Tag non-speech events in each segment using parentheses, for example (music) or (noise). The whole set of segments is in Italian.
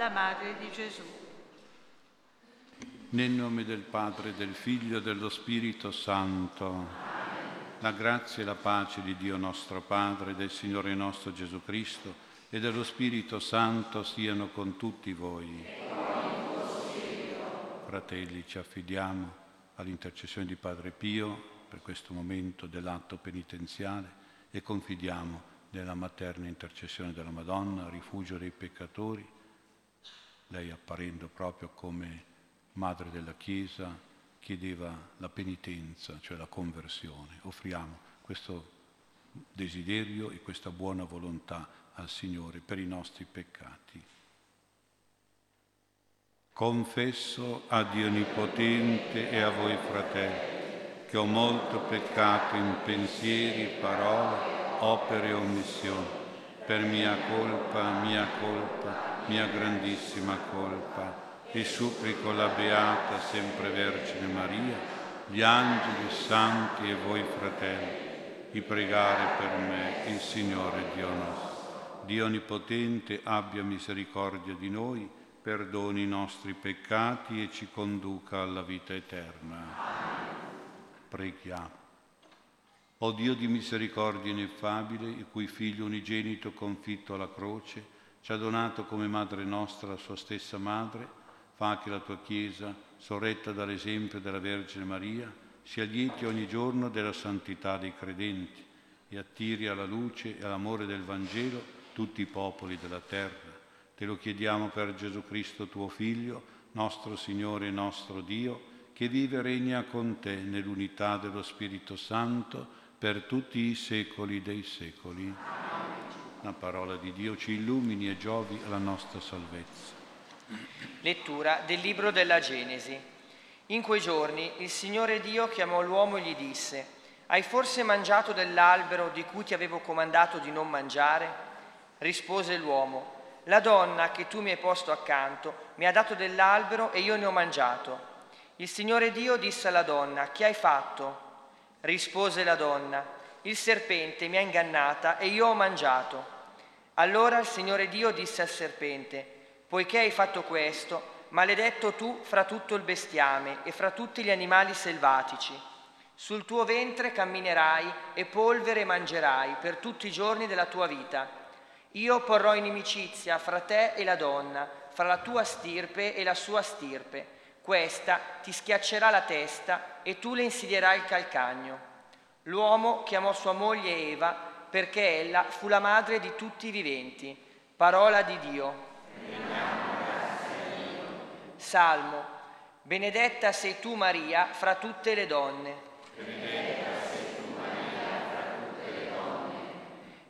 la Madre di Gesù. Nel nome del Padre, del Figlio e dello Spirito Santo, la grazia e la pace di Dio nostro Padre, del Signore nostro Gesù Cristo e dello Spirito Santo siano con tutti voi. Fratelli, ci affidiamo all'intercessione di Padre Pio per questo momento dell'atto penitenziale e confidiamo nella materna intercessione della Madonna, rifugio dei peccatori, lei apparendo proprio come madre della Chiesa chiedeva la penitenza, cioè la conversione. Offriamo questo desiderio e questa buona volontà al Signore per i nostri peccati. Confesso a Dio Onnipotente e a voi fratelli che ho molto peccato in pensieri, parole, opere e omissioni, per mia colpa, mia colpa, mia grandissima colpa, e supplico la Beata sempre Vergine Maria, gli angeli santi e voi fratelli, di pregare per me il Signore Dio nostro. Dio Onnipotente abbia misericordia di noi, perdoni i nostri peccati e ci conduca alla vita eterna. Preghiamo. O Dio di misericordia ineffabile, il cui Figlio unigenito confitto alla croce ci ha donato come madre nostra la sua stessa madre, fa che la tua Chiesa, sorretta dall'esempio della Vergine Maria, sia lieti ogni giorno della santità dei credenti e attiri alla luce e all'amore del Vangelo tutti i popoli della terra. Te lo chiediamo per Gesù Cristo tuo Figlio, nostro Signore e nostro Dio, che vive e regna con te nell'unità dello Spirito Santo, per tutti i secoli dei secoli. La parola di Dio ci illumini e giovi alla nostra salvezza. Lettura del libro della Genesi. In quei giorni il Signore Dio chiamò l'uomo e gli disse, Hai forse mangiato dell'albero di cui ti avevo comandato di non mangiare? Rispose l'uomo, La donna che tu mi hai posto accanto mi ha dato dell'albero e io ne ho mangiato. Il Signore Dio disse alla donna, Che hai fatto? Rispose la donna, il serpente mi ha ingannata e io ho mangiato. Allora il Signore Dio disse al serpente, poiché hai fatto questo, maledetto tu fra tutto il bestiame e fra tutti gli animali selvatici. Sul tuo ventre camminerai e polvere mangerai per tutti i giorni della tua vita. Io porrò inimicizia fra te e la donna, fra la tua stirpe e la sua stirpe questa ti schiaccerà la testa e tu le insidierai il calcagno. L'uomo chiamò sua moglie Eva perché ella fu la madre di tutti i viventi. Parola di Dio. Salmo. Benedetta sei tu Maria fra tutte le donne. Benedetta sei tu.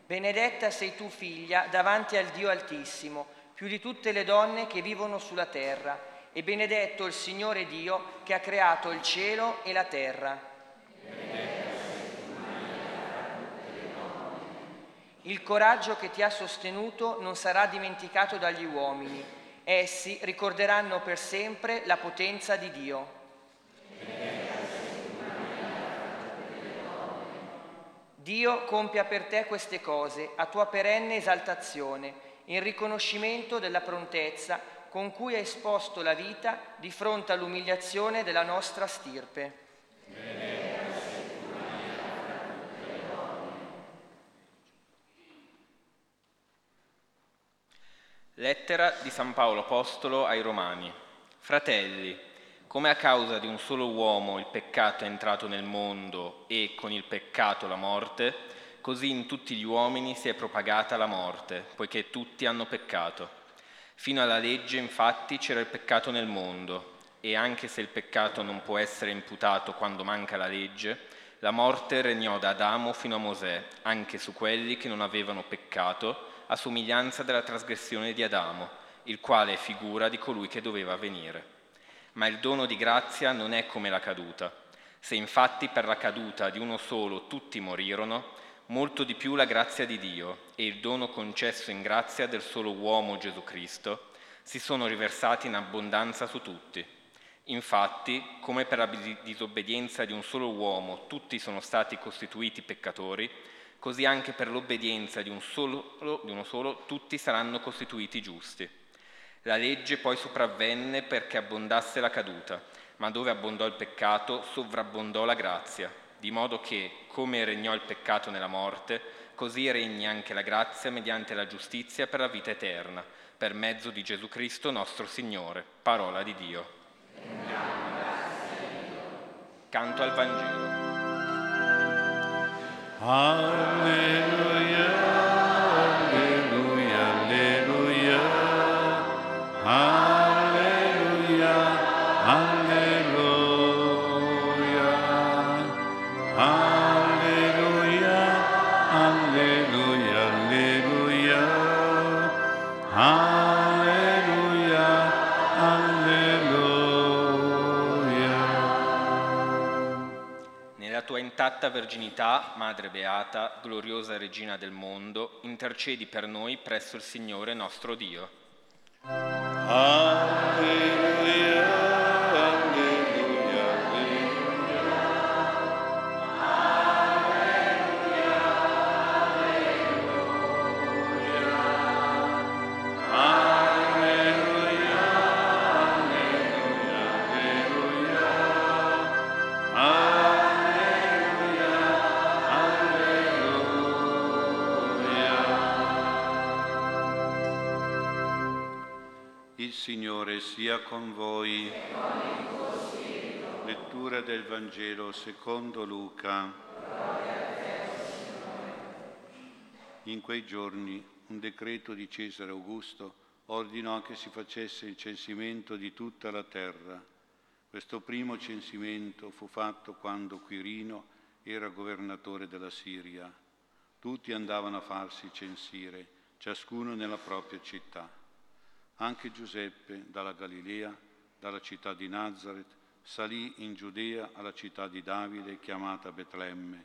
Benedetta figlia davanti al Dio Altissimo, più di tutte le donne che vivono sulla terra e benedetto il Signore Dio che ha creato il cielo e la terra. Il coraggio che ti ha sostenuto non sarà dimenticato dagli uomini. Essi ricorderanno per sempre la potenza di Dio. Dio compia per te queste cose a tua perenne esaltazione, in riconoscimento della prontezza con cui hai esposto la vita di fronte all'umiliazione della nostra stirpe. Lettera di San Paolo Apostolo ai Romani. Fratelli, come a causa di un solo uomo il peccato è entrato nel mondo e con il peccato la morte, così in tutti gli uomini si è propagata la morte, poiché tutti hanno peccato. Fino alla legge, infatti, c'era il peccato nel mondo e anche se il peccato non può essere imputato quando manca la legge, la morte regnò da Adamo fino a Mosè, anche su quelli che non avevano peccato, a somiglianza della trasgressione di Adamo, il quale è figura di colui che doveva venire. Ma il dono di grazia non è come la caduta. Se infatti per la caduta di uno solo tutti morirono, molto di più la grazia di Dio e il dono concesso in grazia del solo uomo Gesù Cristo si sono riversati in abbondanza su tutti. Infatti, come per la disobbedienza di un solo uomo tutti sono stati costituiti peccatori, così anche per l'obbedienza di, un solo, di uno solo tutti saranno costituiti giusti. La legge poi sopravvenne perché abbondasse la caduta, ma dove abbondò il peccato, sovrabbondò la grazia, di modo che, come regnò il peccato nella morte, così regni anche la grazia mediante la giustizia per la vita eterna, per mezzo di Gesù Cristo nostro Signore. Parola di Dio. Canto al Vangelo. Alleluia. Intatta verginità, Madre Beata, gloriosa Regina del mondo, intercedi per noi presso il Signore nostro Dio. Alleluia. Sia con voi. Lettura del Vangelo secondo Luca. In quei giorni un decreto di Cesare Augusto ordinò che si facesse il censimento di tutta la terra. Questo primo censimento fu fatto quando Quirino era governatore della Siria. Tutti andavano a farsi censire, ciascuno nella propria città. Anche Giuseppe dalla Galilea, dalla città di Nazareth, salì in Giudea alla città di Davide chiamata Betlemme.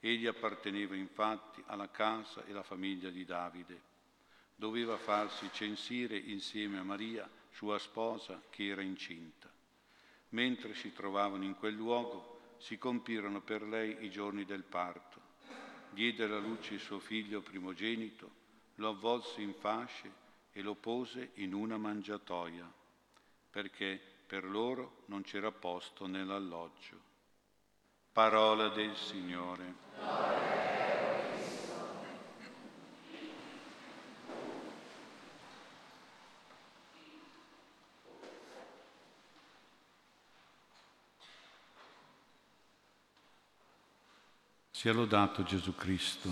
Egli apparteneva infatti alla casa e alla famiglia di Davide. Doveva farsi censire insieme a Maria, sua sposa, che era incinta. Mentre si trovavano in quel luogo, si compirono per lei i giorni del parto. Diede alla luce il suo figlio primogenito, lo avvolse in fasce e lo pose in una mangiatoia, perché per loro non c'era posto nell'alloggio. Parola del Signore. Sia lodato Gesù Cristo.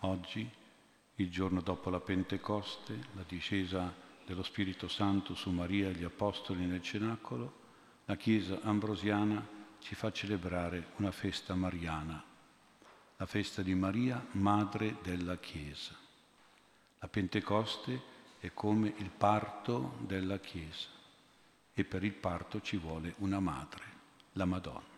Oggi il giorno dopo la Pentecoste, la discesa dello Spirito Santo su Maria e gli Apostoli nel Cenacolo, la Chiesa ambrosiana ci fa celebrare una festa mariana, la festa di Maria, madre della Chiesa. La Pentecoste è come il parto della Chiesa e per il parto ci vuole una madre, la Madonna.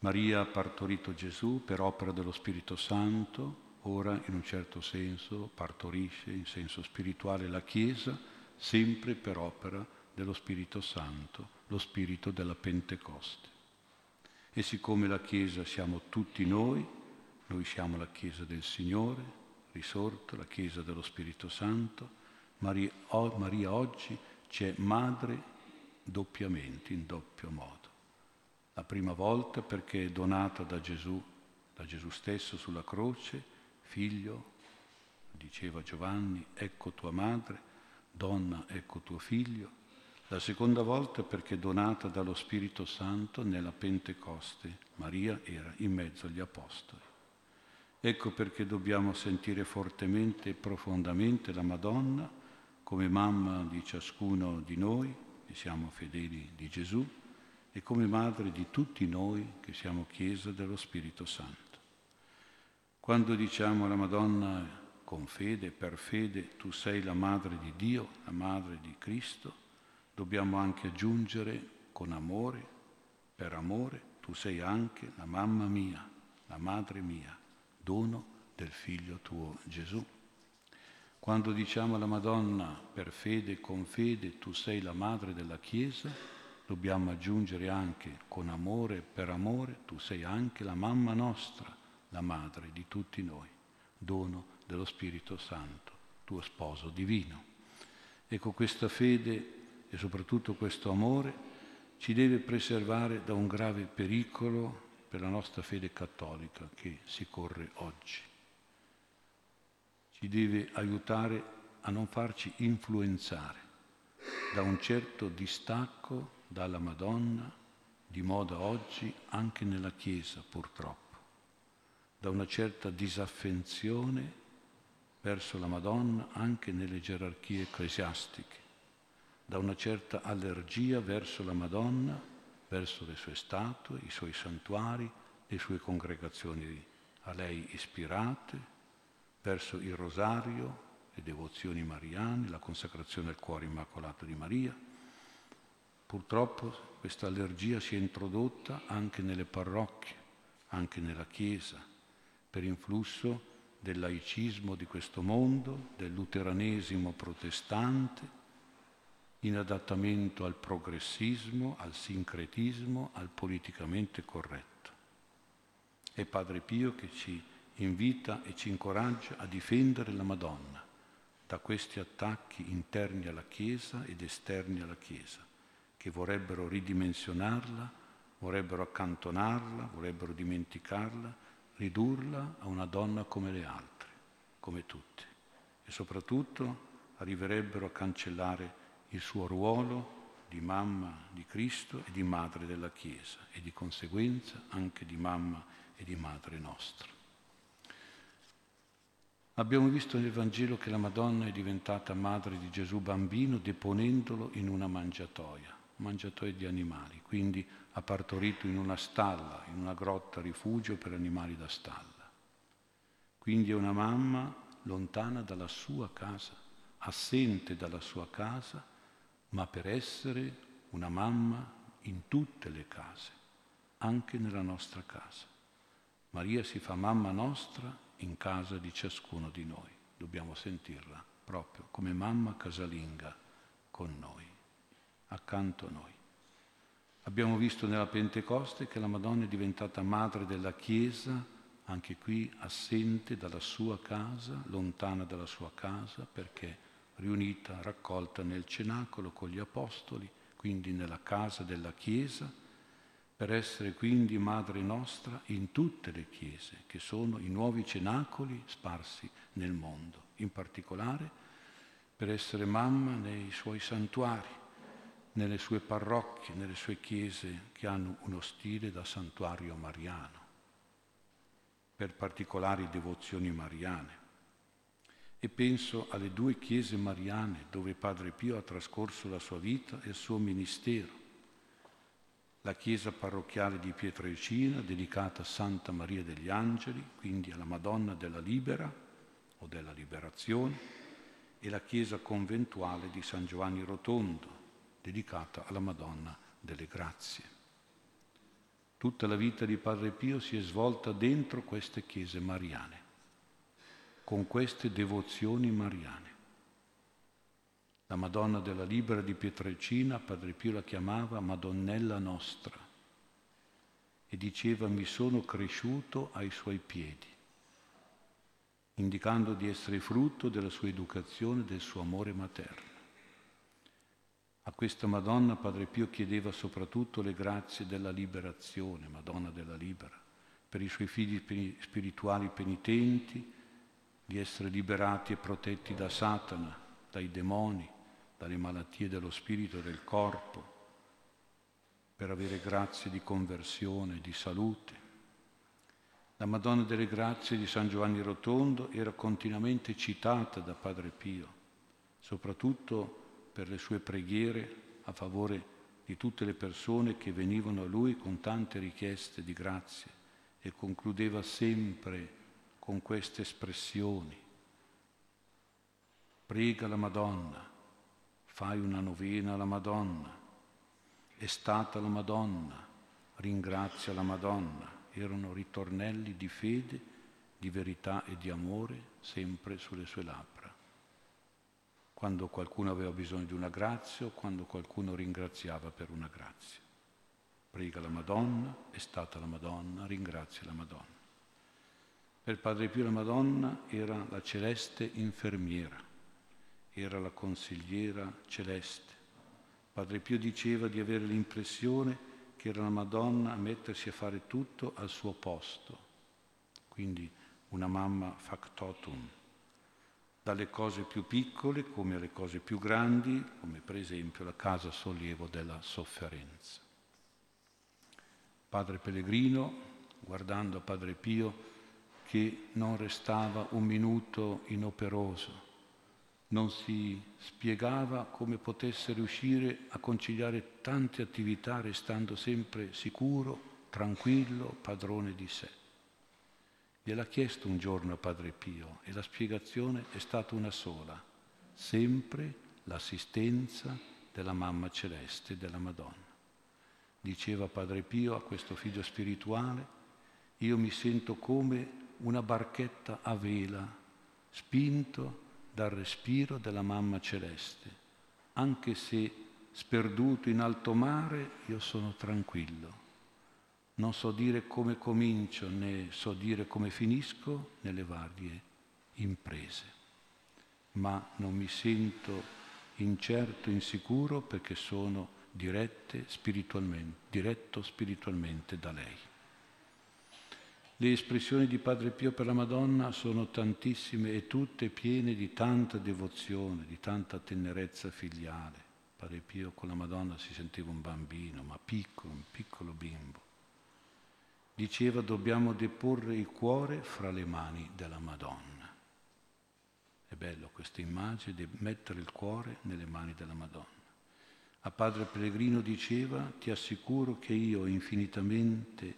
Maria ha partorito Gesù per opera dello Spirito Santo, ora in un certo senso partorisce in senso spirituale la Chiesa, sempre per opera dello Spirito Santo, lo Spirito della Pentecoste. E siccome la Chiesa siamo tutti noi, noi siamo la Chiesa del Signore, risorto, la Chiesa dello Spirito Santo, Maria, o, Maria oggi c'è madre doppiamente, in doppio modo. La prima volta perché è donata da Gesù, da Gesù stesso sulla croce, figlio, diceva Giovanni, ecco tua madre, donna, ecco tuo figlio. La seconda volta perché donata dallo Spirito Santo nella Pentecoste, Maria era in mezzo agli Apostoli. Ecco perché dobbiamo sentire fortemente e profondamente la Madonna come mamma di ciascuno di noi, che siamo fedeli di Gesù, e come madre di tutti noi che siamo Chiesa dello Spirito Santo. Quando diciamo alla Madonna con fede, per fede, tu sei la madre di Dio, la madre di Cristo, dobbiamo anche aggiungere con amore, per amore, tu sei anche la mamma mia, la madre mia, dono del figlio tuo Gesù. Quando diciamo alla Madonna per fede, con fede, tu sei la madre della Chiesa, dobbiamo aggiungere anche con amore, per amore, tu sei anche la mamma nostra la madre di tutti noi, dono dello Spirito Santo, tuo sposo divino. Ecco, questa fede e soprattutto questo amore ci deve preservare da un grave pericolo per la nostra fede cattolica che si corre oggi. Ci deve aiutare a non farci influenzare da un certo distacco dalla Madonna, di moda oggi anche nella Chiesa purtroppo, da una certa disaffezione verso la Madonna anche nelle gerarchie ecclesiastiche, da una certa allergia verso la Madonna, verso le sue statue, i suoi santuari, le sue congregazioni a lei ispirate, verso il rosario, le devozioni mariane, la consacrazione al cuore immacolato di Maria. Purtroppo questa allergia si è introdotta anche nelle parrocchie, anche nella Chiesa, per influsso del laicismo di questo mondo, del luteranesimo protestante, in adattamento al progressismo, al sincretismo, al politicamente corretto. È Padre Pio che ci invita e ci incoraggia a difendere la Madonna da questi attacchi interni alla Chiesa ed esterni alla Chiesa, che vorrebbero ridimensionarla, vorrebbero accantonarla, vorrebbero dimenticarla, ridurla a una donna come le altre, come tutte, e soprattutto arriverebbero a cancellare il suo ruolo di mamma di Cristo e di madre della Chiesa e di conseguenza anche di mamma e di madre nostra. Abbiamo visto nel Vangelo che la Madonna è diventata madre di Gesù bambino deponendolo in una mangiatoia, mangiatoia di animali, quindi ha partorito in una stalla, in una grotta rifugio per animali da stalla. Quindi è una mamma lontana dalla sua casa, assente dalla sua casa, ma per essere una mamma in tutte le case, anche nella nostra casa. Maria si fa mamma nostra in casa di ciascuno di noi. Dobbiamo sentirla proprio come mamma casalinga con noi, accanto a noi. Abbiamo visto nella Pentecoste che la Madonna è diventata madre della Chiesa, anche qui assente dalla sua casa, lontana dalla sua casa, perché riunita, raccolta nel cenacolo con gli apostoli, quindi nella casa della Chiesa, per essere quindi madre nostra in tutte le chiese, che sono i nuovi cenacoli sparsi nel mondo, in particolare per essere mamma nei suoi santuari, nelle sue parrocchie, nelle sue chiese che hanno uno stile da santuario mariano, per particolari devozioni mariane. E penso alle due chiese mariane dove Padre Pio ha trascorso la sua vita e il suo ministero. La chiesa parrocchiale di Pietrelcina, dedicata a Santa Maria degli Angeli, quindi alla Madonna della Libera o della Liberazione, e la chiesa conventuale di San Giovanni Rotondo, dedicata alla Madonna delle Grazie. Tutta la vita di Padre Pio si è svolta dentro queste chiese mariane, con queste devozioni mariane. La Madonna della Libera di Pietrelcina, Padre Pio la chiamava Madonnella nostra e diceva mi sono cresciuto ai suoi piedi, indicando di essere frutto della sua educazione e del suo amore materno. A questa Madonna Padre Pio chiedeva soprattutto le grazie della liberazione, Madonna della Libera, per i suoi figli spirituali penitenti, di essere liberati e protetti da Satana, dai demoni, dalle malattie dello spirito e del corpo, per avere grazie di conversione, di salute. La Madonna delle Grazie di San Giovanni Rotondo era continuamente citata da Padre Pio, soprattutto per le sue preghiere a favore di tutte le persone che venivano a lui con tante richieste di grazie e concludeva sempre con queste espressioni. Prega la Madonna, fai una novena alla Madonna, è stata la Madonna, ringrazia la Madonna. Erano ritornelli di fede, di verità e di amore sempre sulle sue labbra quando qualcuno aveva bisogno di una grazia o quando qualcuno ringraziava per una grazia. Prega la Madonna, è stata la Madonna, ringrazia la Madonna. Per Padre Pio la Madonna era la celeste infermiera, era la consigliera celeste. Padre Pio diceva di avere l'impressione che era la Madonna a mettersi a fare tutto al suo posto, quindi una mamma factotum, dalle cose più piccole come alle cose più grandi, come per esempio la casa sollievo della sofferenza. Padre Pellegrino, guardando a Padre Pio, che non restava un minuto inoperoso, non si spiegava come potesse riuscire a conciliare tante attività restando sempre sicuro, tranquillo, padrone di sé. Gliel'ha chiesto un giorno a Padre Pio e la spiegazione è stata una sola, sempre l'assistenza della Mamma Celeste, della Madonna. Diceva Padre Pio a questo figlio spirituale, io mi sento come una barchetta a vela, spinto dal respiro della mamma celeste. Anche se sperduto in alto mare, io sono tranquillo. Non so dire come comincio, né so dire come finisco nelle varie imprese. Ma non mi sento incerto, insicuro perché sono spiritualmente, diretto spiritualmente da lei. Le espressioni di Padre Pio per la Madonna sono tantissime e tutte piene di tanta devozione, di tanta tenerezza filiale. Padre Pio con la Madonna si sentiva un bambino, ma piccolo, un piccolo bimbo. Diceva dobbiamo deporre il cuore fra le mani della Madonna. È bello questa immagine di mettere il cuore nelle mani della Madonna. A Padre Pellegrino diceva ti assicuro che io infinitamente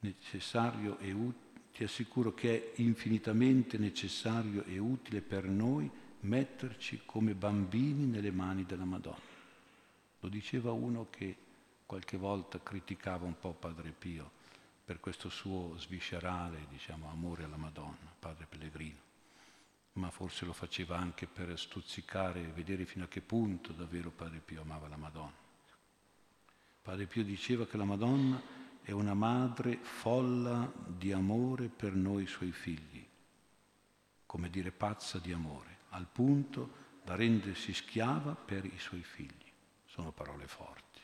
necessario e utile, ti assicuro che è infinitamente necessario e utile per noi metterci come bambini nelle mani della Madonna. Lo diceva uno che qualche volta criticava un po' Padre Pio per questo suo sviscerale diciamo, amore alla Madonna, Padre Pellegrino, ma forse lo faceva anche per stuzzicare e vedere fino a che punto davvero Padre Pio amava la Madonna. Padre Pio diceva che la Madonna è una madre folla di amore per noi suoi figli, come dire pazza di amore, al punto da rendersi schiava per i suoi figli. Sono parole forti,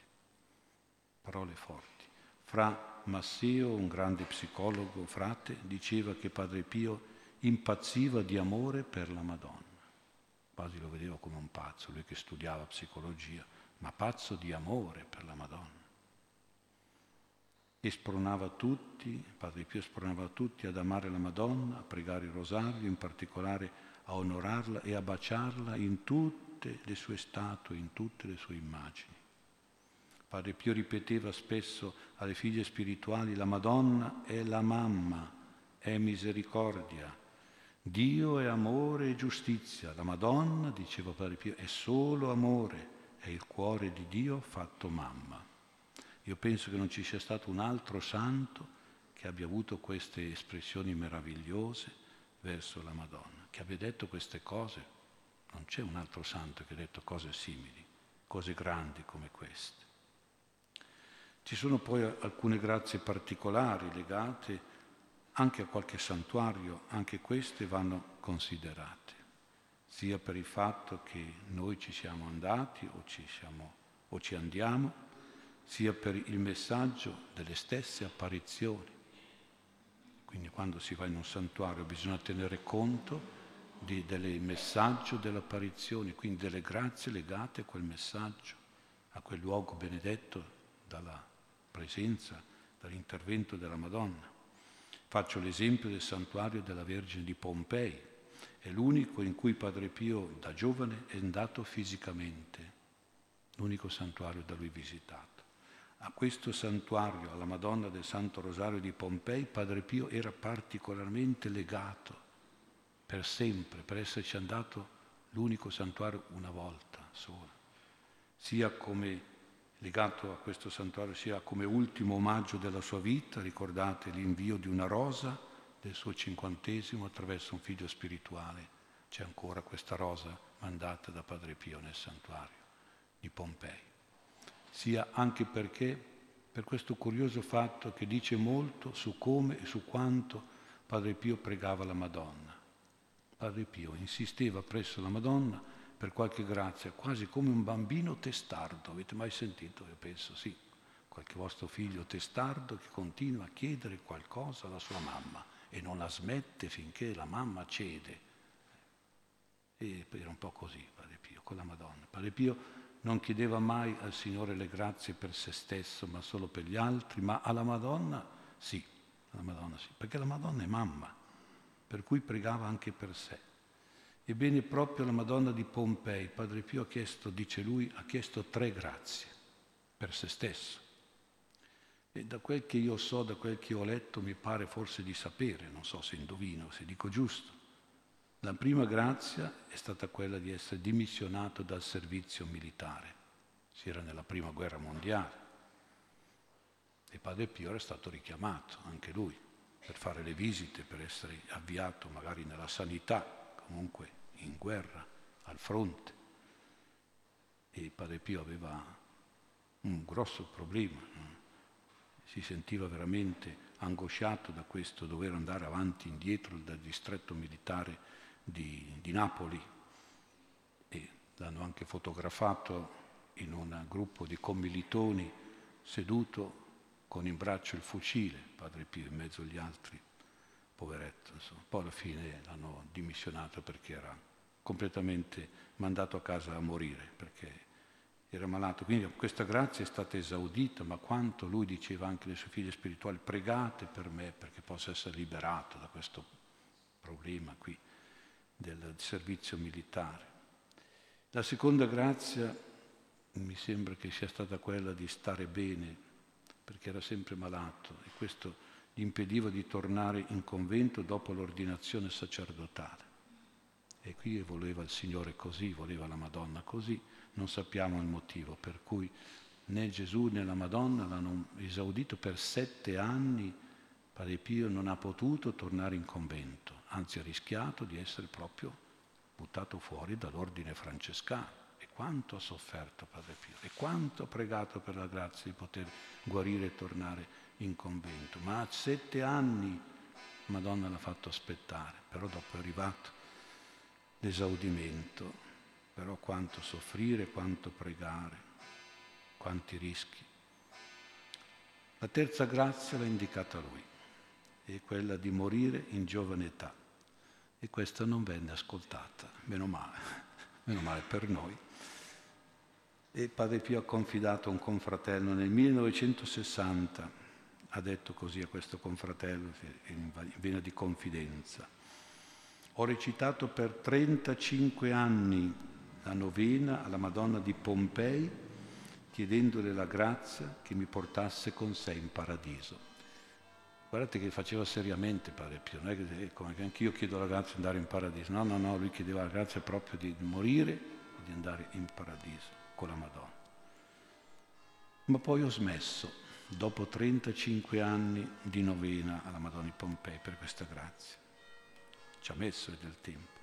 parole forti. Fra Masseo, un grande psicologo, frate, diceva che Padre Pio impazziva di amore per la Madonna. Quasi lo vedeva come un pazzo, lui che studiava psicologia, ma pazzo di amore per la Madonna e spronava tutti, Padre Pio spronava tutti ad amare la Madonna, a pregare il rosario, in particolare a onorarla e a baciarla in tutte le sue statue, in tutte le sue immagini. Padre Pio ripeteva spesso alle figlie spirituali, la Madonna è la mamma, è misericordia, Dio è amore e giustizia, la Madonna, diceva Padre Pio, è solo amore, è il cuore di Dio fatto mamma. Io penso che non ci sia stato un altro santo che abbia avuto queste espressioni meravigliose verso la Madonna, che abbia detto queste cose. Non c'è un altro santo che ha detto cose simili, cose grandi come queste. Ci sono poi alcune grazie particolari legate anche a qualche santuario, anche queste vanno considerate, sia per il fatto che noi ci siamo andati o ci, siamo, o ci andiamo, sia per il messaggio delle stesse apparizioni. Quindi quando si va in un santuario bisogna tenere conto di, del messaggio delle apparizioni, quindi delle grazie legate a quel messaggio, a quel luogo benedetto dalla presenza, dall'intervento della Madonna. Faccio l'esempio del santuario della Vergine di Pompei, è l'unico in cui Padre Pio da giovane è andato fisicamente, l'unico santuario da lui visitato. A questo santuario, alla Madonna del Santo Rosario di Pompei, Padre Pio era particolarmente legato per sempre, per esserci andato l'unico santuario una volta sola, sia come legato a questo santuario, sia come ultimo omaggio della sua vita, ricordate l'invio di una rosa del suo cinquantesimo attraverso un figlio spirituale. C'è ancora questa rosa mandata da Padre Pio nel santuario di Pompei sia anche perché per questo curioso fatto che dice molto su come e su quanto Padre Pio pregava la Madonna. Padre Pio insisteva presso la Madonna per qualche grazia, quasi come un bambino testardo. Avete mai sentito? Io penso sì, qualche vostro figlio testardo che continua a chiedere qualcosa alla sua mamma e non la smette finché la mamma cede. E era un po' così Padre Pio con la Madonna. Padre Pio non chiedeva mai al Signore le grazie per se stesso, ma solo per gli altri, ma alla Madonna sì, alla Madonna sì, perché la Madonna è mamma, per cui pregava anche per sé. Ebbene, proprio la Madonna di Pompei, Padre Pio ha chiesto, dice lui, ha chiesto tre grazie per se stesso. E da quel che io so, da quel che ho letto, mi pare forse di sapere, non so se indovino, se dico giusto. La prima grazia è stata quella di essere dimissionato dal servizio militare. Si era nella prima guerra mondiale. E Padre Pio era stato richiamato, anche lui, per fare le visite, per essere avviato magari nella sanità, comunque in guerra, al fronte. E Padre Pio aveva un grosso problema, si sentiva veramente angosciato da questo dover andare avanti e indietro dal distretto militare di, di Napoli e l'hanno anche fotografato in un gruppo di commilitoni seduto con in braccio il fucile, padre Pio in mezzo agli altri, poveretto. Insomma. Poi alla fine l'hanno dimissionato perché era completamente mandato a casa a morire, perché era malato. Quindi questa grazia è stata esaudita, ma quanto lui diceva anche alle sue figlie spirituali, pregate per me perché possa essere liberato da questo problema qui del servizio militare. La seconda grazia mi sembra che sia stata quella di stare bene, perché era sempre malato e questo gli impediva di tornare in convento dopo l'ordinazione sacerdotale. E qui voleva il Signore così, voleva la Madonna così, non sappiamo il motivo per cui né Gesù né la Madonna l'hanno esaudito per sette anni, Padre Pio non ha potuto tornare in convento, anzi ha rischiato di essere proprio buttato fuori dall'ordine francescano. E quanto ha sofferto Padre Pio, e quanto ha pregato per la grazia di poter guarire e tornare in convento. Ma a sette anni Madonna l'ha fatto aspettare, però dopo è arrivato l'esaudimento però quanto soffrire, quanto pregare, quanti rischi. La terza grazia l'ha indicata lui, è quella di morire in giovane età. E questa non venne ascoltata, meno male, (laughs) meno male per noi. E Padre Pio ha confidato a un confratello nel 1960, ha detto così a questo confratello in vena di confidenza. Ho recitato per 35 anni la novena alla Madonna di Pompei chiedendole la grazia che mi portasse con sé in paradiso. Guardate che faceva seriamente Padre Pio, non è che eh, come che anch'io chiedo la grazia di andare in paradiso, no, no, no, lui chiedeva la grazia proprio di morire e di andare in paradiso con la Madonna. Ma poi ho smesso, dopo 35 anni di novena alla Madonna di Pompei, per questa grazia. Ci ha messo del tempo.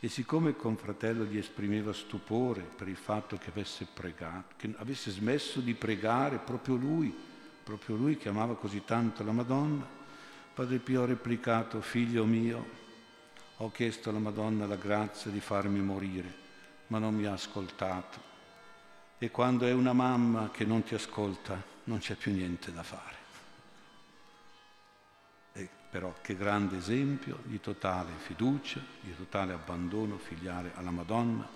E siccome il confratello gli esprimeva stupore per il fatto che avesse pregato, che avesse smesso di pregare proprio lui, proprio lui che amava così tanto la Madonna, Padre Pio ha replicato, figlio mio, ho chiesto alla Madonna la grazia di farmi morire, ma non mi ha ascoltato. E quando è una mamma che non ti ascolta, non c'è più niente da fare però che grande esempio di totale fiducia, di totale abbandono filiale alla Madonna,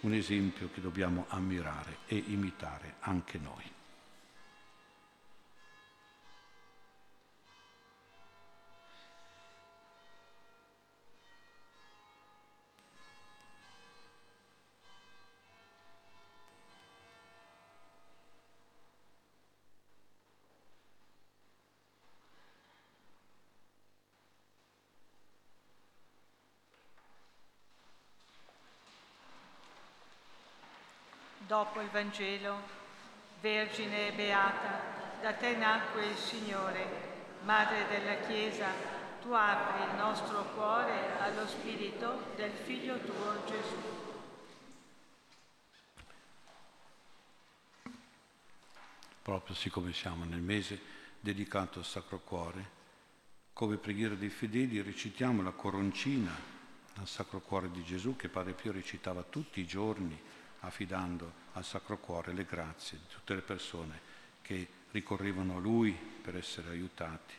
un esempio che dobbiamo ammirare e imitare anche noi. Dopo il Vangelo, Vergine beata, da te nacque il Signore, Madre della Chiesa, tu apri il nostro cuore allo Spirito del Figlio tuo Gesù. Proprio siccome siamo nel mese dedicato al Sacro Cuore, come preghiera dei fedeli recitiamo la coroncina al Sacro Cuore di Gesù che Padre Pio recitava tutti i giorni affidando al Sacro Cuore le grazie di tutte le persone che ricorrevano a Lui per essere aiutati.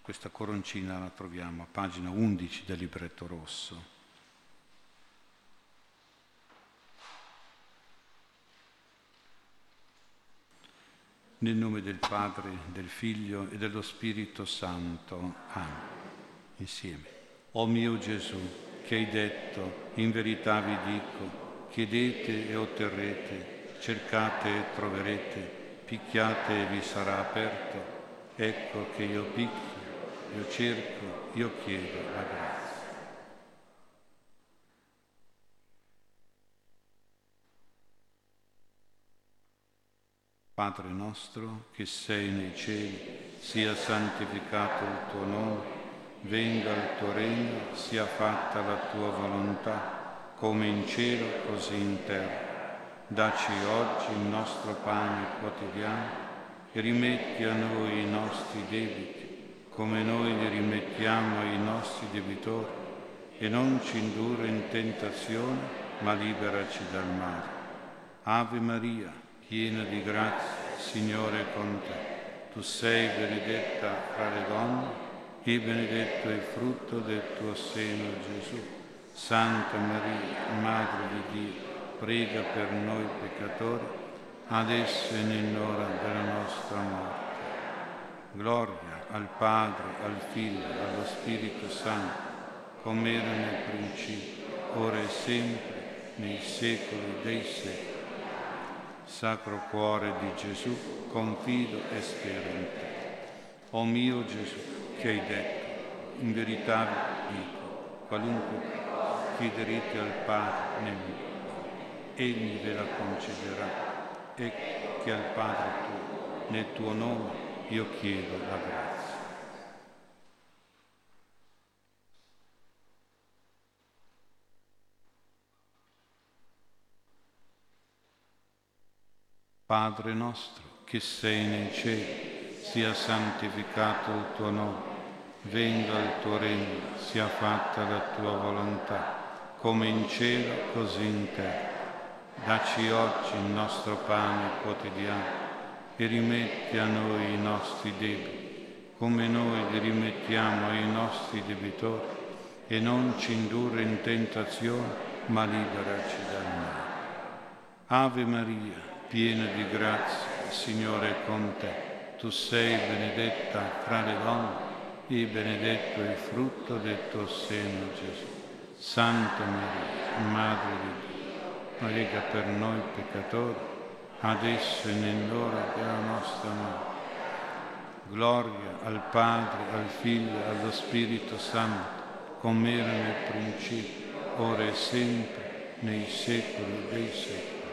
Questa coroncina la troviamo a pagina 11 del libretto rosso. Nel nome del Padre, del Figlio e dello Spirito Santo. Amen. Insieme. O mio Gesù, che hai detto, in verità vi dico, chiedete e otterrete, cercate e troverete, picchiate e vi sarà aperto. Ecco che io picchio, io cerco, io chiedo la grazia. Padre nostro che sei nei cieli, sia santificato il tuo nome, venga il tuo regno, sia fatta la tua volontà, come in cielo così in terra. Daci oggi il nostro pane quotidiano e rimetti a noi i nostri debiti, come noi li rimettiamo ai nostri debitori, e non ci indurre in tentazione, ma liberaci dal male. Ave Maria, piena di grazia, Signore è con te. Tu sei benedetta fra le donne e benedetto è il frutto del tuo seno, Gesù. Santa Maria, Madre di Dio, prega per noi peccatori, adesso e nell'ora della nostra morte. Gloria al Padre, al Figlio, allo Spirito Santo, come era nel principio, ora e sempre, nei secoli dei secoli. Sacro Cuore di Gesù, confido e spero in te. O mio Gesù, che hai detto, in verità dico, qualunque chiederete al Padre Egli ve la concederà. E che al Padre tuo, nel tuo nome, io chiedo la grazia. Padre nostro, che sei nei cieli, sia santificato il tuo nome, venga il tuo regno, sia fatta la tua volontà, come in cielo così in terra. Dacci oggi il nostro pane quotidiano e rimetti a noi i nostri debiti, come noi li rimettiamo ai nostri debitori, e non ci indurre in tentazione, ma liberaci dal male. Ave Maria, piena di grazia, il Signore è con te. Tu sei benedetta fra le donne e benedetto il frutto del tuo seno, Gesù. Santa Maria, Madre di Dio, prega per noi peccatori, adesso e nell'ora della nostra morte. Gloria al Padre, al Figlio allo Spirito Santo, come era nel principio, ora e sempre, nei secoli dei secoli.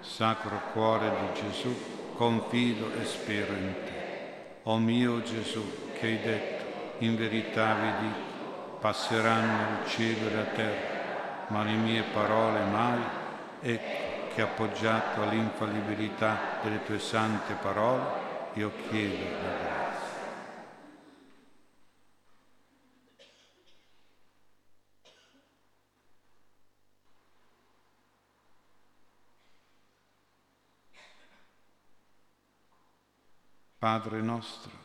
Sacro Cuore di Gesù, confido e spero in te. O mio Gesù, che hai detto, in verità vi dico, passeranno il cielo e la terra, ma le mie parole mai, ecco che appoggiato all'infallibilità delle tue sante parole, io chiedo la grazia. Padre nostro,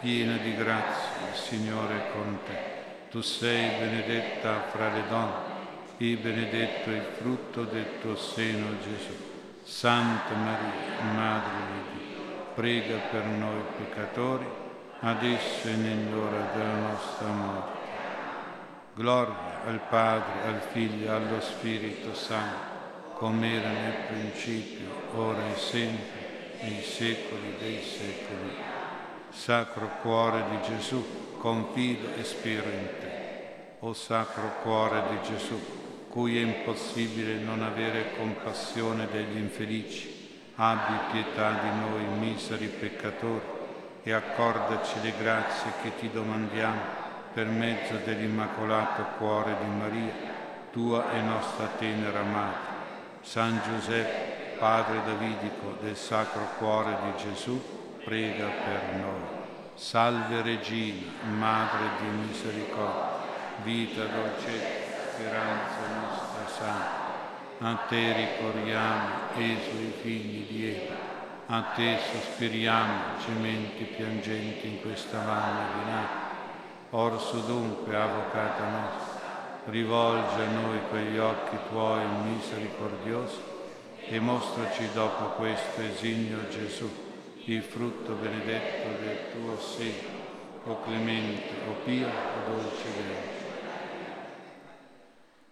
piena di grazia, il Signore è con te. Tu sei benedetta fra le donne e benedetto il frutto del tuo seno, Gesù. Santa Maria, Madre di Dio, prega per noi peccatori, adesso e nell'ora della nostra morte. Gloria al Padre, al Figlio allo Spirito Santo, come era nel principio, ora e sempre, nei secoli dei secoli. Sacro Cuore di Gesù, confido e spero in te. O Sacro Cuore di Gesù, cui è impossibile non avere compassione degli infelici, abbi pietà di noi miseri peccatori e accordaci le grazie che ti domandiamo per mezzo dell'immacolato cuore di Maria, tua e nostra tenera madre. San Giuseppe, Padre Davidico del Sacro Cuore di Gesù, prega per noi. Salve Regina, Madre di misericordia, vita, dolcezza, speranza nostra santa. A te ricorriamo, esuli figli di Eva, a te sospiriamo, cementi piangenti in questa vana di nata. Orso dunque, avvocata nostra, rivolge a noi quegli occhi tuoi misericordiosi e mostraci dopo questo esigno Gesù, il frutto benedetto del tuo seno, o clemente, o pio, o dolce Vergine.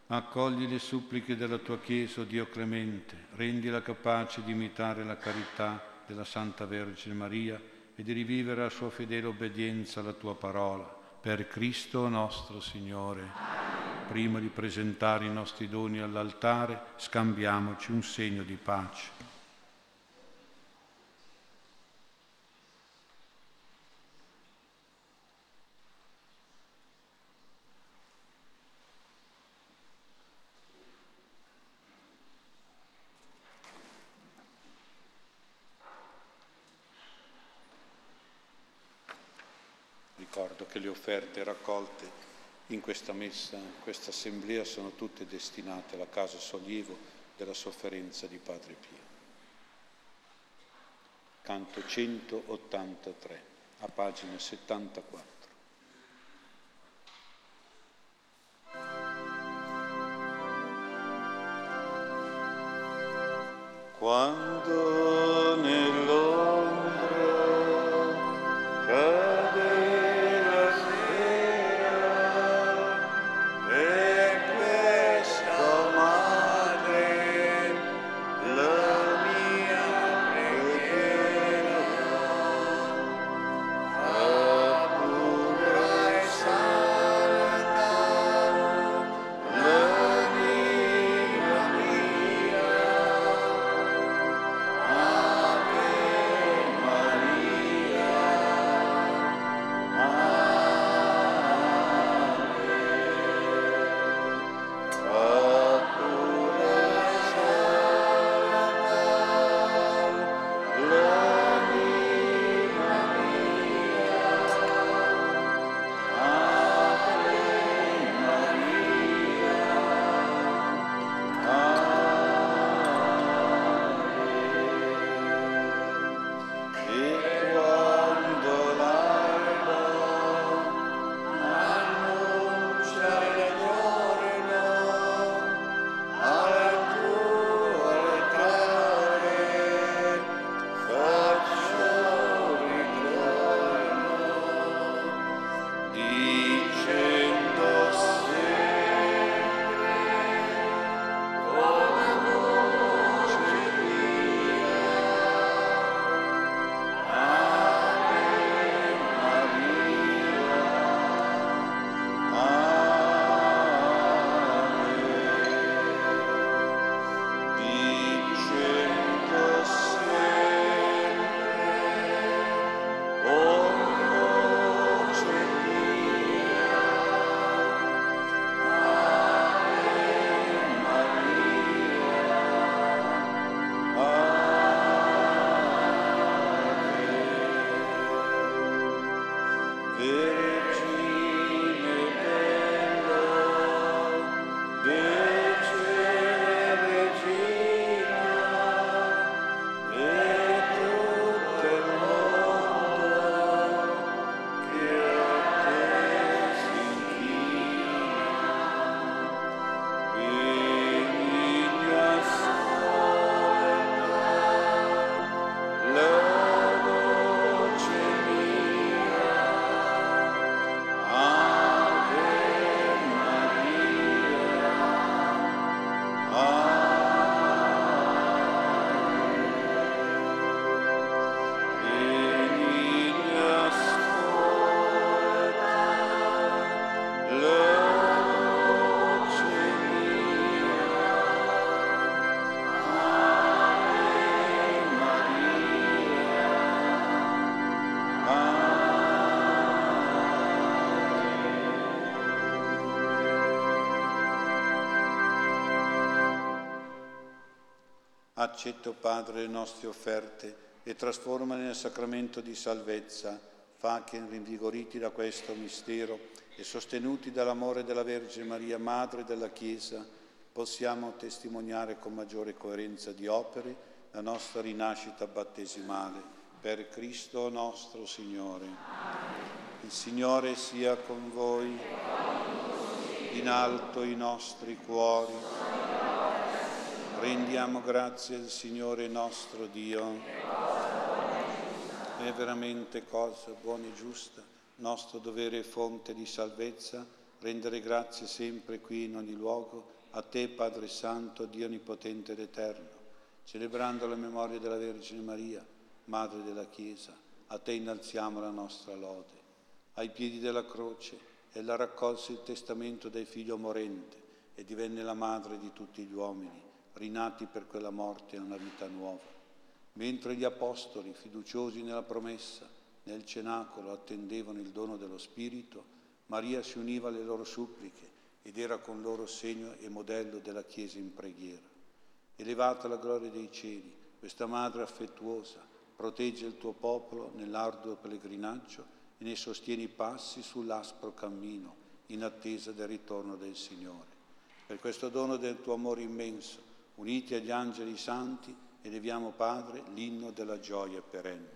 Accogli le suppliche della tua Chiesa, Dio clemente, rendila capace di imitare la carità della Santa Vergine Maria e di rivivere a sua fedele obbedienza alla tua parola. Per Cristo nostro Signore. Prima di presentare i nostri doni all'altare, scambiamoci un segno di pace. Ricordo che le offerte raccolte in questa messa, in questa assemblea, sono tutte destinate alla casa sollievo della sofferenza di Padre Pio. Canto 183, a pagina 74. Quando Accetta, Padre, le nostre offerte e trasformale nel sacramento di salvezza. Fa che, rinvigoriti da questo mistero e sostenuti dall'amore della Vergine Maria, Madre della Chiesa, possiamo testimoniare con maggiore coerenza di opere la nostra rinascita battesimale. Per Cristo nostro Signore. Il Signore sia con voi. In alto i nostri cuori Rendiamo grazie al Signore nostro Dio. È veramente cosa buona e giusta, nostro dovere e fonte di salvezza, rendere grazie sempre qui in ogni luogo a te, Padre Santo, Dio Onnipotente ed Eterno, celebrando la memoria della Vergine Maria, Madre della Chiesa. A te innalziamo la nostra lode. Ai piedi della croce ella raccolse il testamento del figlio morente e divenne la madre di tutti gli uomini rinati per quella morte a una vita nuova. Mentre gli apostoli, fiduciosi nella promessa, nel cenacolo attendevano il dono dello Spirito, Maria si univa alle loro suppliche ed era con loro segno e modello della Chiesa in preghiera. Elevata la gloria dei cieli, questa Madre affettuosa protegge il tuo popolo nell'arduo pellegrinaggio e ne sostiene i passi sull'aspro cammino in attesa del ritorno del Signore. Per questo dono del tuo amore immenso, uniti agli angeli santi, eleviamo, Padre, l'inno della gioia perenne.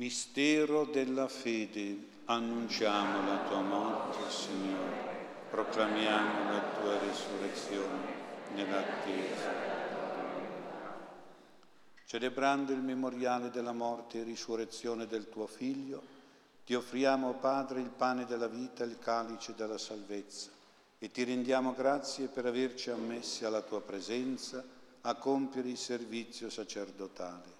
Mistero della fede, annunciamo la tua morte, Signore, proclamiamo la tua risurrezione nell'attesa. Celebrando il memoriale della morte e risurrezione del tuo Figlio, ti offriamo, Padre, il pane della vita e il calice della salvezza e ti rendiamo grazie per averci ammessi alla tua presenza a compiere il servizio sacerdotale.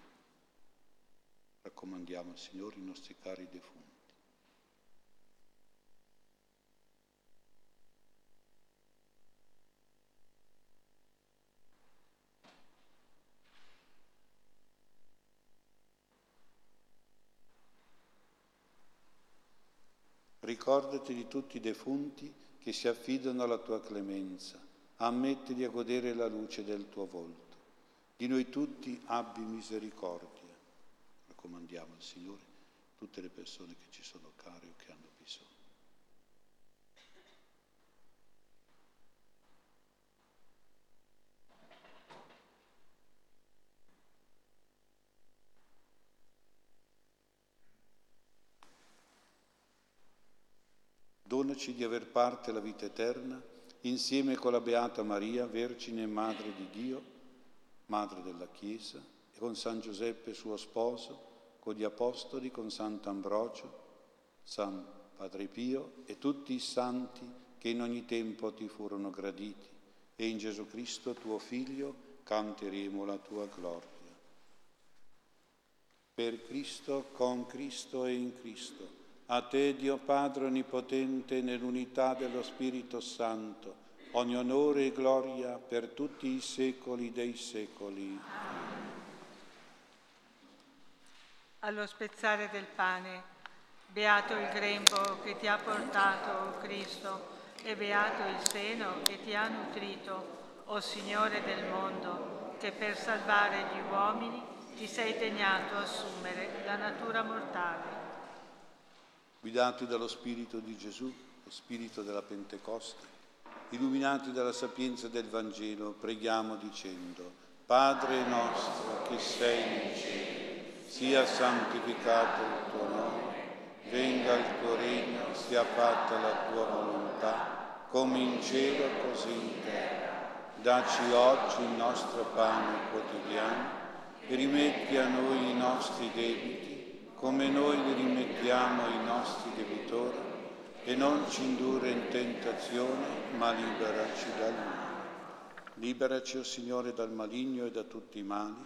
Raccomandiamo al Signore i nostri cari defunti. Ricordati di tutti i defunti che si affidano alla tua clemenza. Ammettili a godere la luce del tuo volto. Di noi tutti abbi misericordia. Raccomandiamo al Signore tutte le persone che ci sono care o che hanno bisogno. Donaci di aver parte alla vita eterna insieme con la Beata Maria, Vergine e Madre di Dio, Madre della Chiesa, e con San Giuseppe suo sposo, con gli Apostoli, con Sant'Ambrogio, San Padre Pio e tutti i santi che in ogni tempo ti furono graditi, e in Gesù Cristo tuo Figlio canteremo la tua gloria. Per Cristo, con Cristo e in Cristo a te, Dio Padre Onnipotente, nell'unità dello Spirito Santo, ogni onore e gloria per tutti i secoli dei secoli. Allo spezzare del pane, beato il grembo che ti ha portato, Cristo, e beato il seno che ti ha nutrito, o Signore del mondo, che per salvare gli uomini ti sei degnato assumere la natura mortale. Guidati dallo Spirito di Gesù, lo Spirito della Pentecoste, illuminati dalla sapienza del Vangelo, preghiamo dicendo, Padre nostro che sei nei cieli, sia santificato il tuo nome, venga il tuo regno, sia fatta la tua volontà, come in cielo così in terra. Daci oggi il nostro pane quotidiano e rimetti a noi i nostri debiti come noi li rimettiamo ai nostri debitori, e non ci indurre in tentazione, ma liberaci dal male. Liberaci, o oh Signore, dal maligno e da tutti i mali,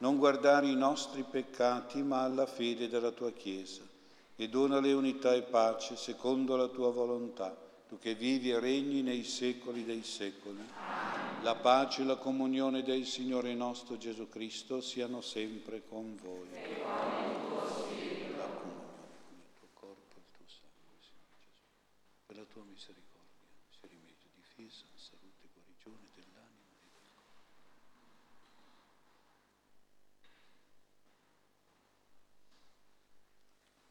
non guardare i nostri peccati, ma alla fede della tua Chiesa, e donale unità e pace secondo la tua volontà, tu che vivi e regni nei secoli dei secoli. La pace e la comunione del Signore nostro Gesù Cristo siano sempre con voi. La comunione con il tuo corpo e il tuo sangue, Signore Gesù, per la tua misericordia.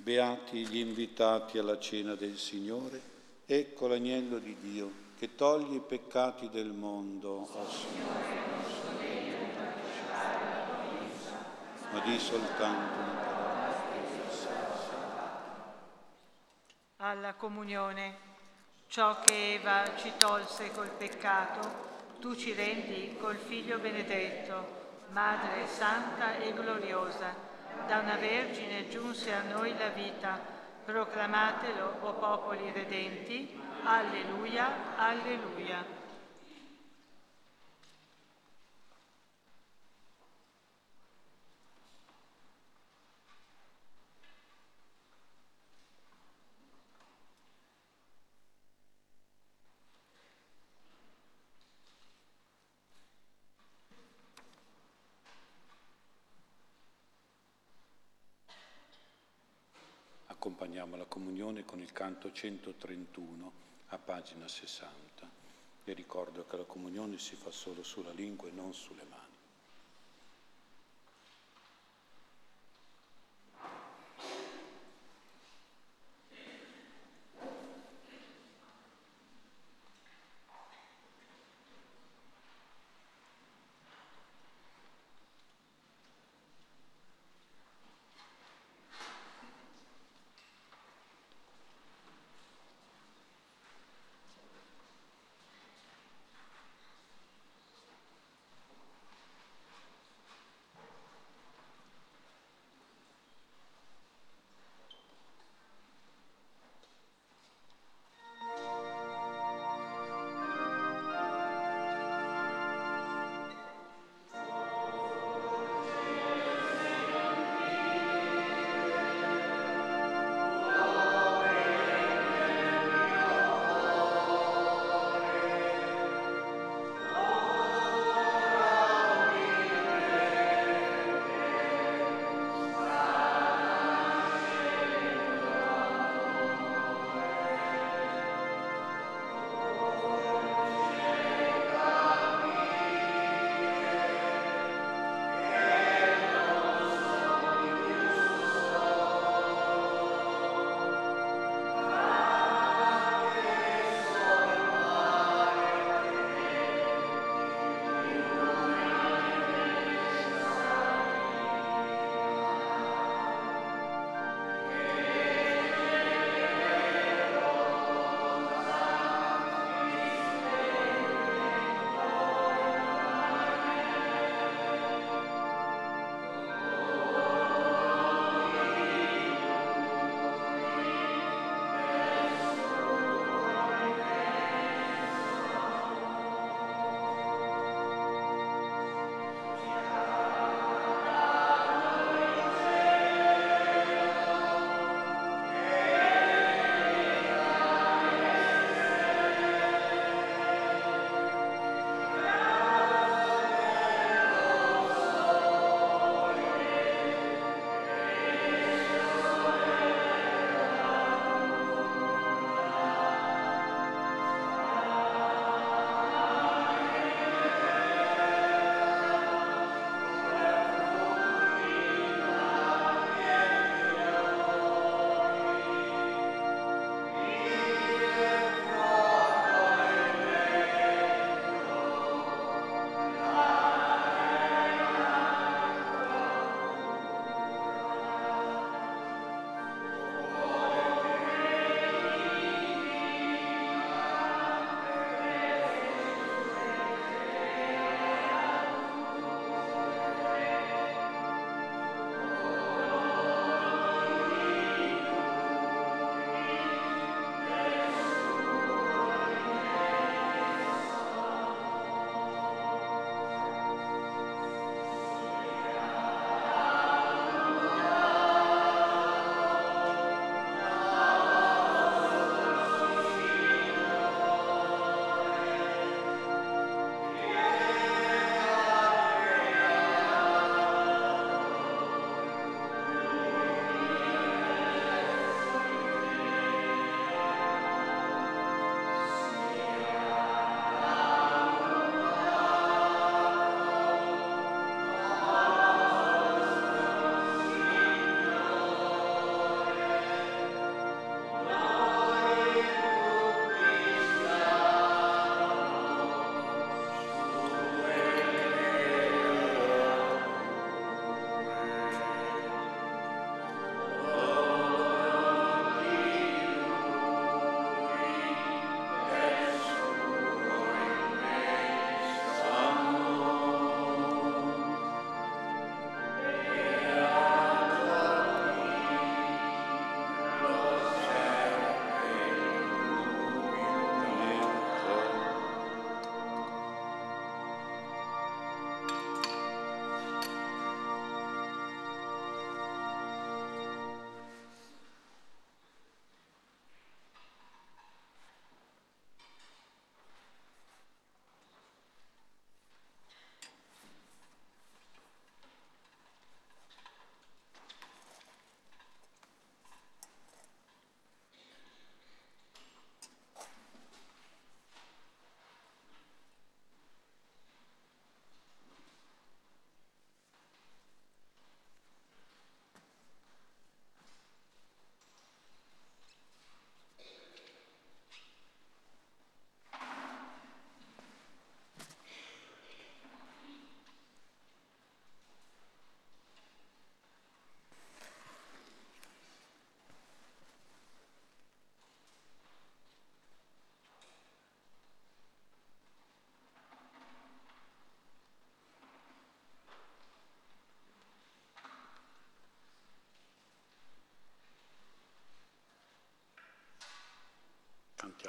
Beati gli invitati alla cena del Signore, ecco l'agnello di Dio che toglie i peccati del mondo. Oh Signore, ma di soltanto una parola. Alla comunione, ciò che Eva ci tolse col peccato, tu ci rendi col Figlio benedetto, Madre santa e gloriosa da una vergine giunse a noi la vita, proclamatelo, o popoli redenti, alleluia, alleluia. Comunione con il canto 131 a pagina 60. Vi ricordo che la comunione si fa solo sulla lingua e non sulle mani.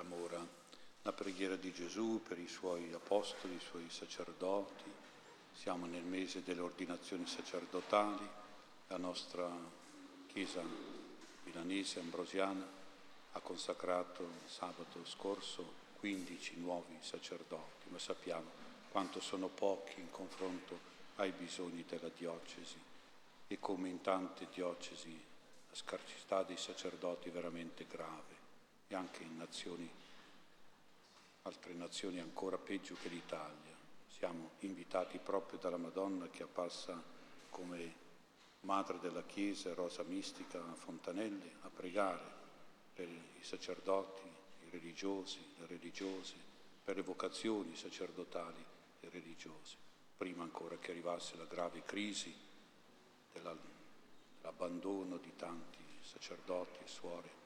Cantiamo ora la preghiera di Gesù per i suoi apostoli, i suoi sacerdoti. Siamo nel mese delle ordinazioni sacerdotali. La nostra Chiesa milanese ambrosiana ha consacrato sabato scorso 15 nuovi sacerdoti, ma sappiamo quanto sono pochi in confronto ai bisogni della diocesi e come in tante diocesi la scarsità dei sacerdoti è veramente grave e anche in nazioni, altre nazioni ancora peggio che l'Italia. Siamo invitati proprio dalla Madonna che appassa come Madre della Chiesa, Rosa Mistica Fontanelle, a pregare per i sacerdoti, i religiosi, le religiose, per le vocazioni sacerdotali e religiose, prima ancora che arrivasse la grave crisi dell'abbandono di tanti sacerdoti e suore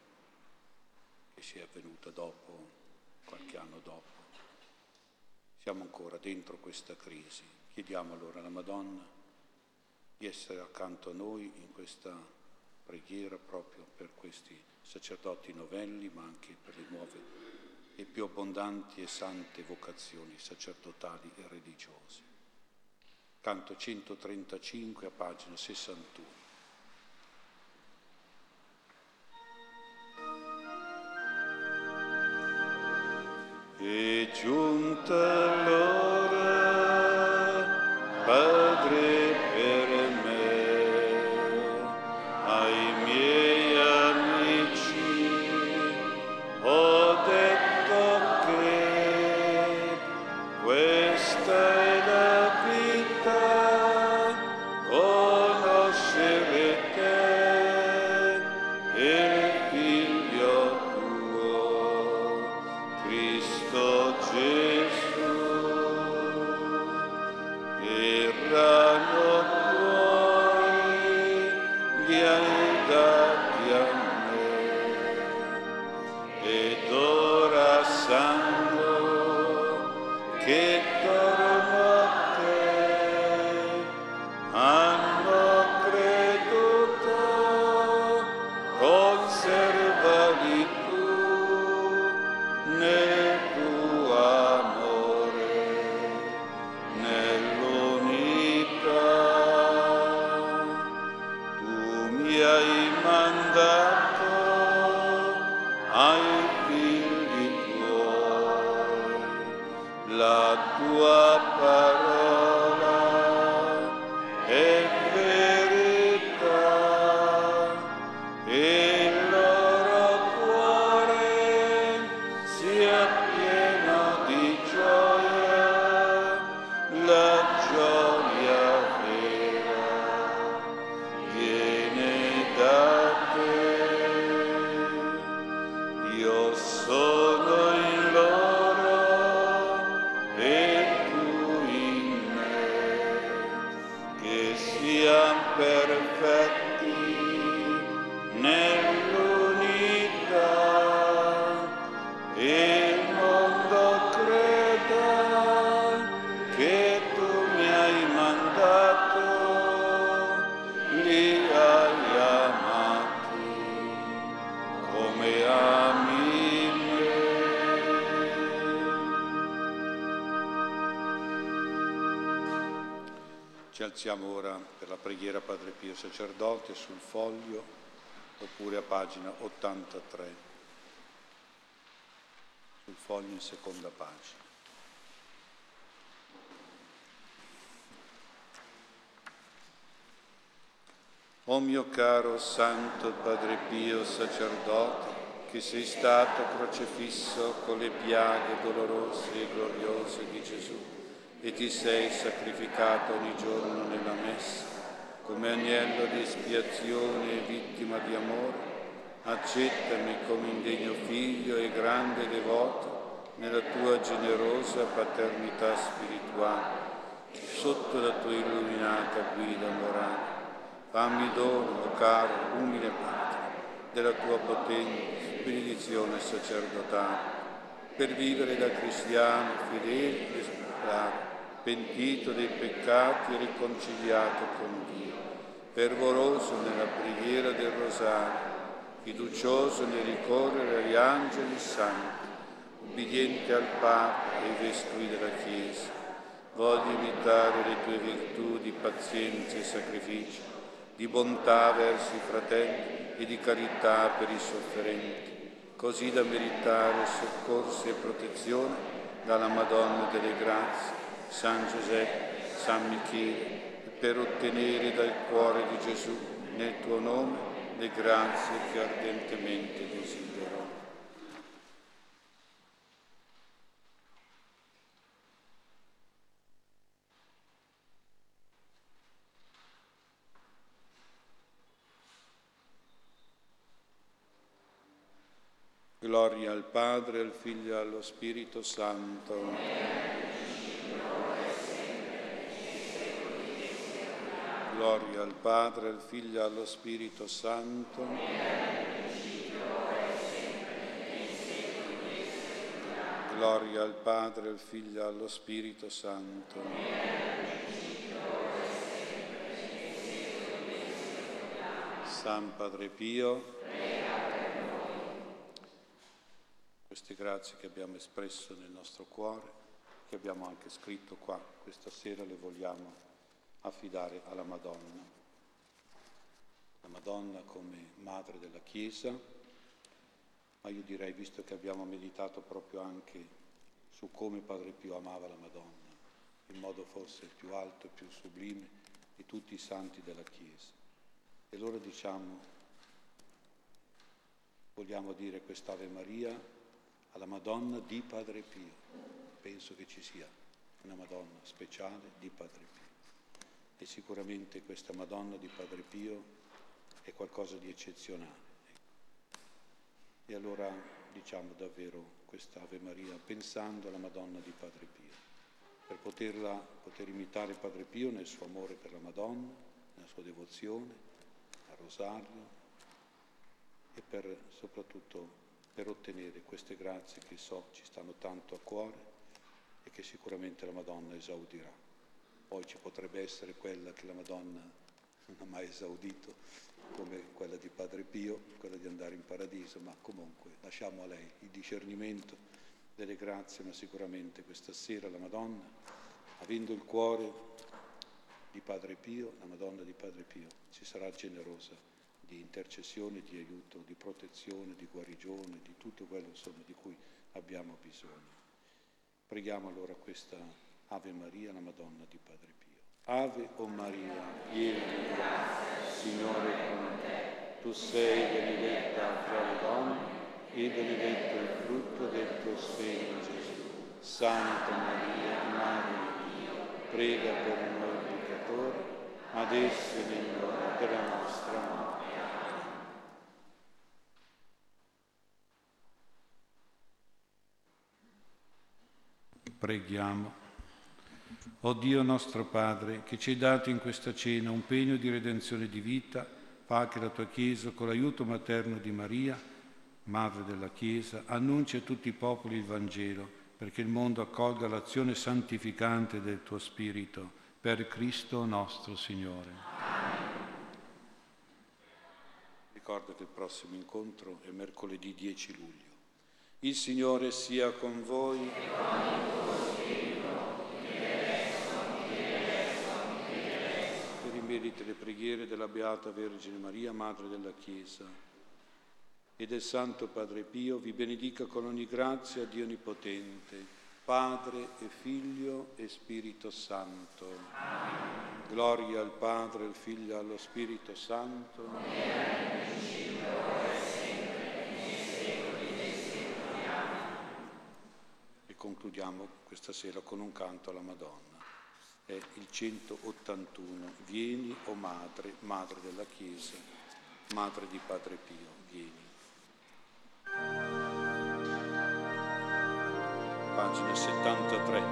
che è avvenuta dopo, qualche anno dopo. Siamo ancora dentro questa crisi. Chiediamo allora alla Madonna di essere accanto a noi in questa preghiera proprio per questi sacerdoti novelli, ma anche per le nuove e più abbondanti e sante vocazioni sacerdotali e religiose. Canto 135 a pagina 61. E giunta l'ora, Iniziamo ora per la preghiera Padre Pio Sacerdote sul foglio oppure a pagina 83, sul foglio in seconda pagina. O mio caro Santo Padre Pio Sacerdote, che sei stato crocefisso con le piaghe dolorose e gloriose di Gesù e ti sei sacrificato ogni giorno nella messa come agnello di espiazione e vittima di amore, accettami come indegno figlio e grande devoto nella tua generosa paternità spirituale, sotto la tua illuminata guida morale. Fammi dono, caro, umile Padre, della tua potente benedizione sacerdotale, per vivere da cristiano fedele e spirituale pentito dei peccati e riconciliato con Dio, fervoroso nella preghiera del rosario, fiducioso nel ricorrere agli angeli santi, ubbidiente al Papa e ai vescovi della Chiesa, voglio imitare le tue virtù di pazienza e sacrificio, di bontà verso i fratelli e di carità per i sofferenti, così da meritare soccorso e protezione dalla Madonna delle Grazie, San Giuseppe, San Michele, per ottenere dal cuore di Gesù, nel tuo nome, le grazie che ardentemente desidero. Gloria al Padre, al Figlio e allo Spirito Santo. Gloria al Padre, al Figlio e allo Spirito Santo. Gloria al Padre, al Figlio e allo Spirito Santo. San Padre Pio, queste grazie che abbiamo espresso nel nostro cuore, che abbiamo anche scritto qua, questa sera le vogliamo affidare alla Madonna. La Madonna come madre della Chiesa, ma io direi, visto che abbiamo meditato proprio anche su come Padre Pio amava la Madonna, in modo forse più alto e più sublime di tutti i santi della Chiesa. E allora diciamo, vogliamo dire quest'Ave Maria alla Madonna di Padre Pio. Penso che ci sia una Madonna speciale di Padre Pio e sicuramente questa Madonna di Padre Pio è qualcosa di eccezionale. E allora diciamo davvero questa Ave Maria pensando alla Madonna di Padre Pio, per poterla, poter imitare Padre Pio nel suo amore per la Madonna, nella sua devozione, al rosario e per, soprattutto per ottenere queste grazie che so ci stanno tanto a cuore e che sicuramente la Madonna esaudirà. Poi ci potrebbe essere quella che la Madonna non ha mai esaudito, come quella di Padre Pio, quella di andare in paradiso, ma comunque lasciamo a lei il discernimento delle grazie, ma sicuramente questa sera la Madonna, avendo il cuore di Padre Pio, la Madonna di Padre Pio, ci sarà generosa di intercessione, di aiuto, di protezione, di guarigione, di tutto quello insomma, di cui abbiamo bisogno. Preghiamo allora questa Ave Maria, la Madonna di Padre Pio. Ave o Maria, piena di grazia, Signore è con te. Tu sei benedetta fra le donne e benedetto il frutto del tuo seno, Gesù. Santa Maria, Madre di Dio, prega per noi peccatori, adesso e nell'ora della nostra morte. Preghiamo. O Dio nostro Padre, che ci hai dato in questa cena un pegno di redenzione di vita, fa che la tua Chiesa, con l'aiuto materno di Maria, Madre della Chiesa, annunci a tutti i popoli il Vangelo, perché il mondo accolga l'azione santificante del tuo Spirito, per Cristo nostro Signore. Ricordo che il prossimo incontro è mercoledì 10 luglio. Il Signore sia con voi. E con il tuo spirito. Meriti le preghiere della Beata Vergine Maria, Madre della Chiesa, e del Santo Padre Pio, vi benedica con ogni grazia Dio Onnipotente, Padre e Figlio e Spirito Santo. Amen. Gloria al Padre, al Figlio e allo Spirito Santo. E concludiamo questa sera con un canto alla Madonna è il 181. Vieni, o oh Madre, Madre della Chiesa, Madre di Padre Pio, vieni. Pagina 73.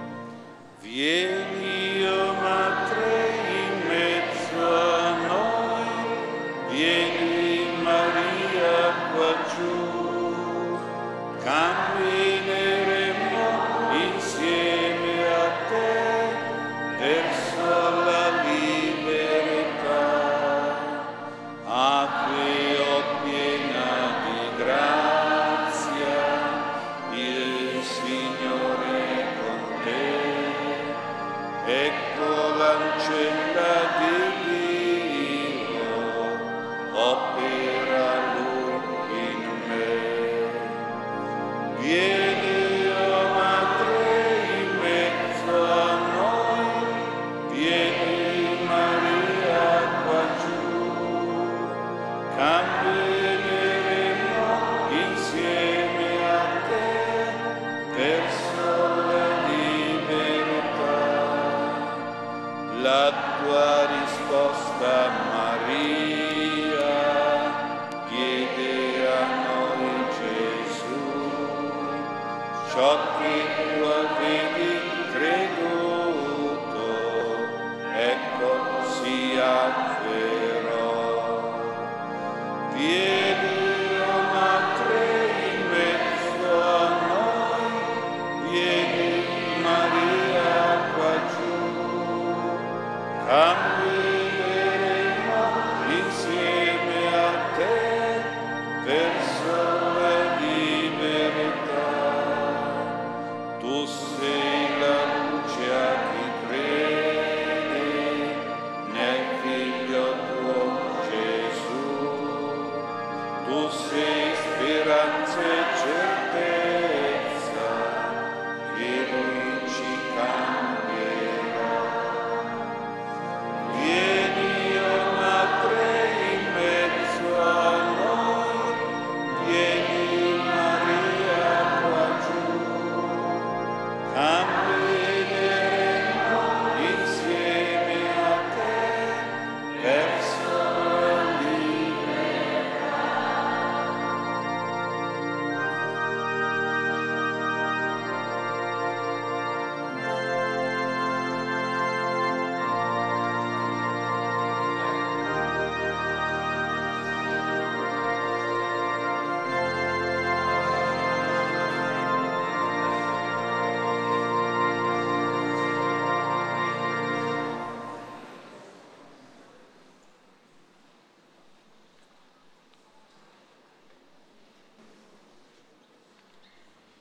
Vieni, o oh Madre,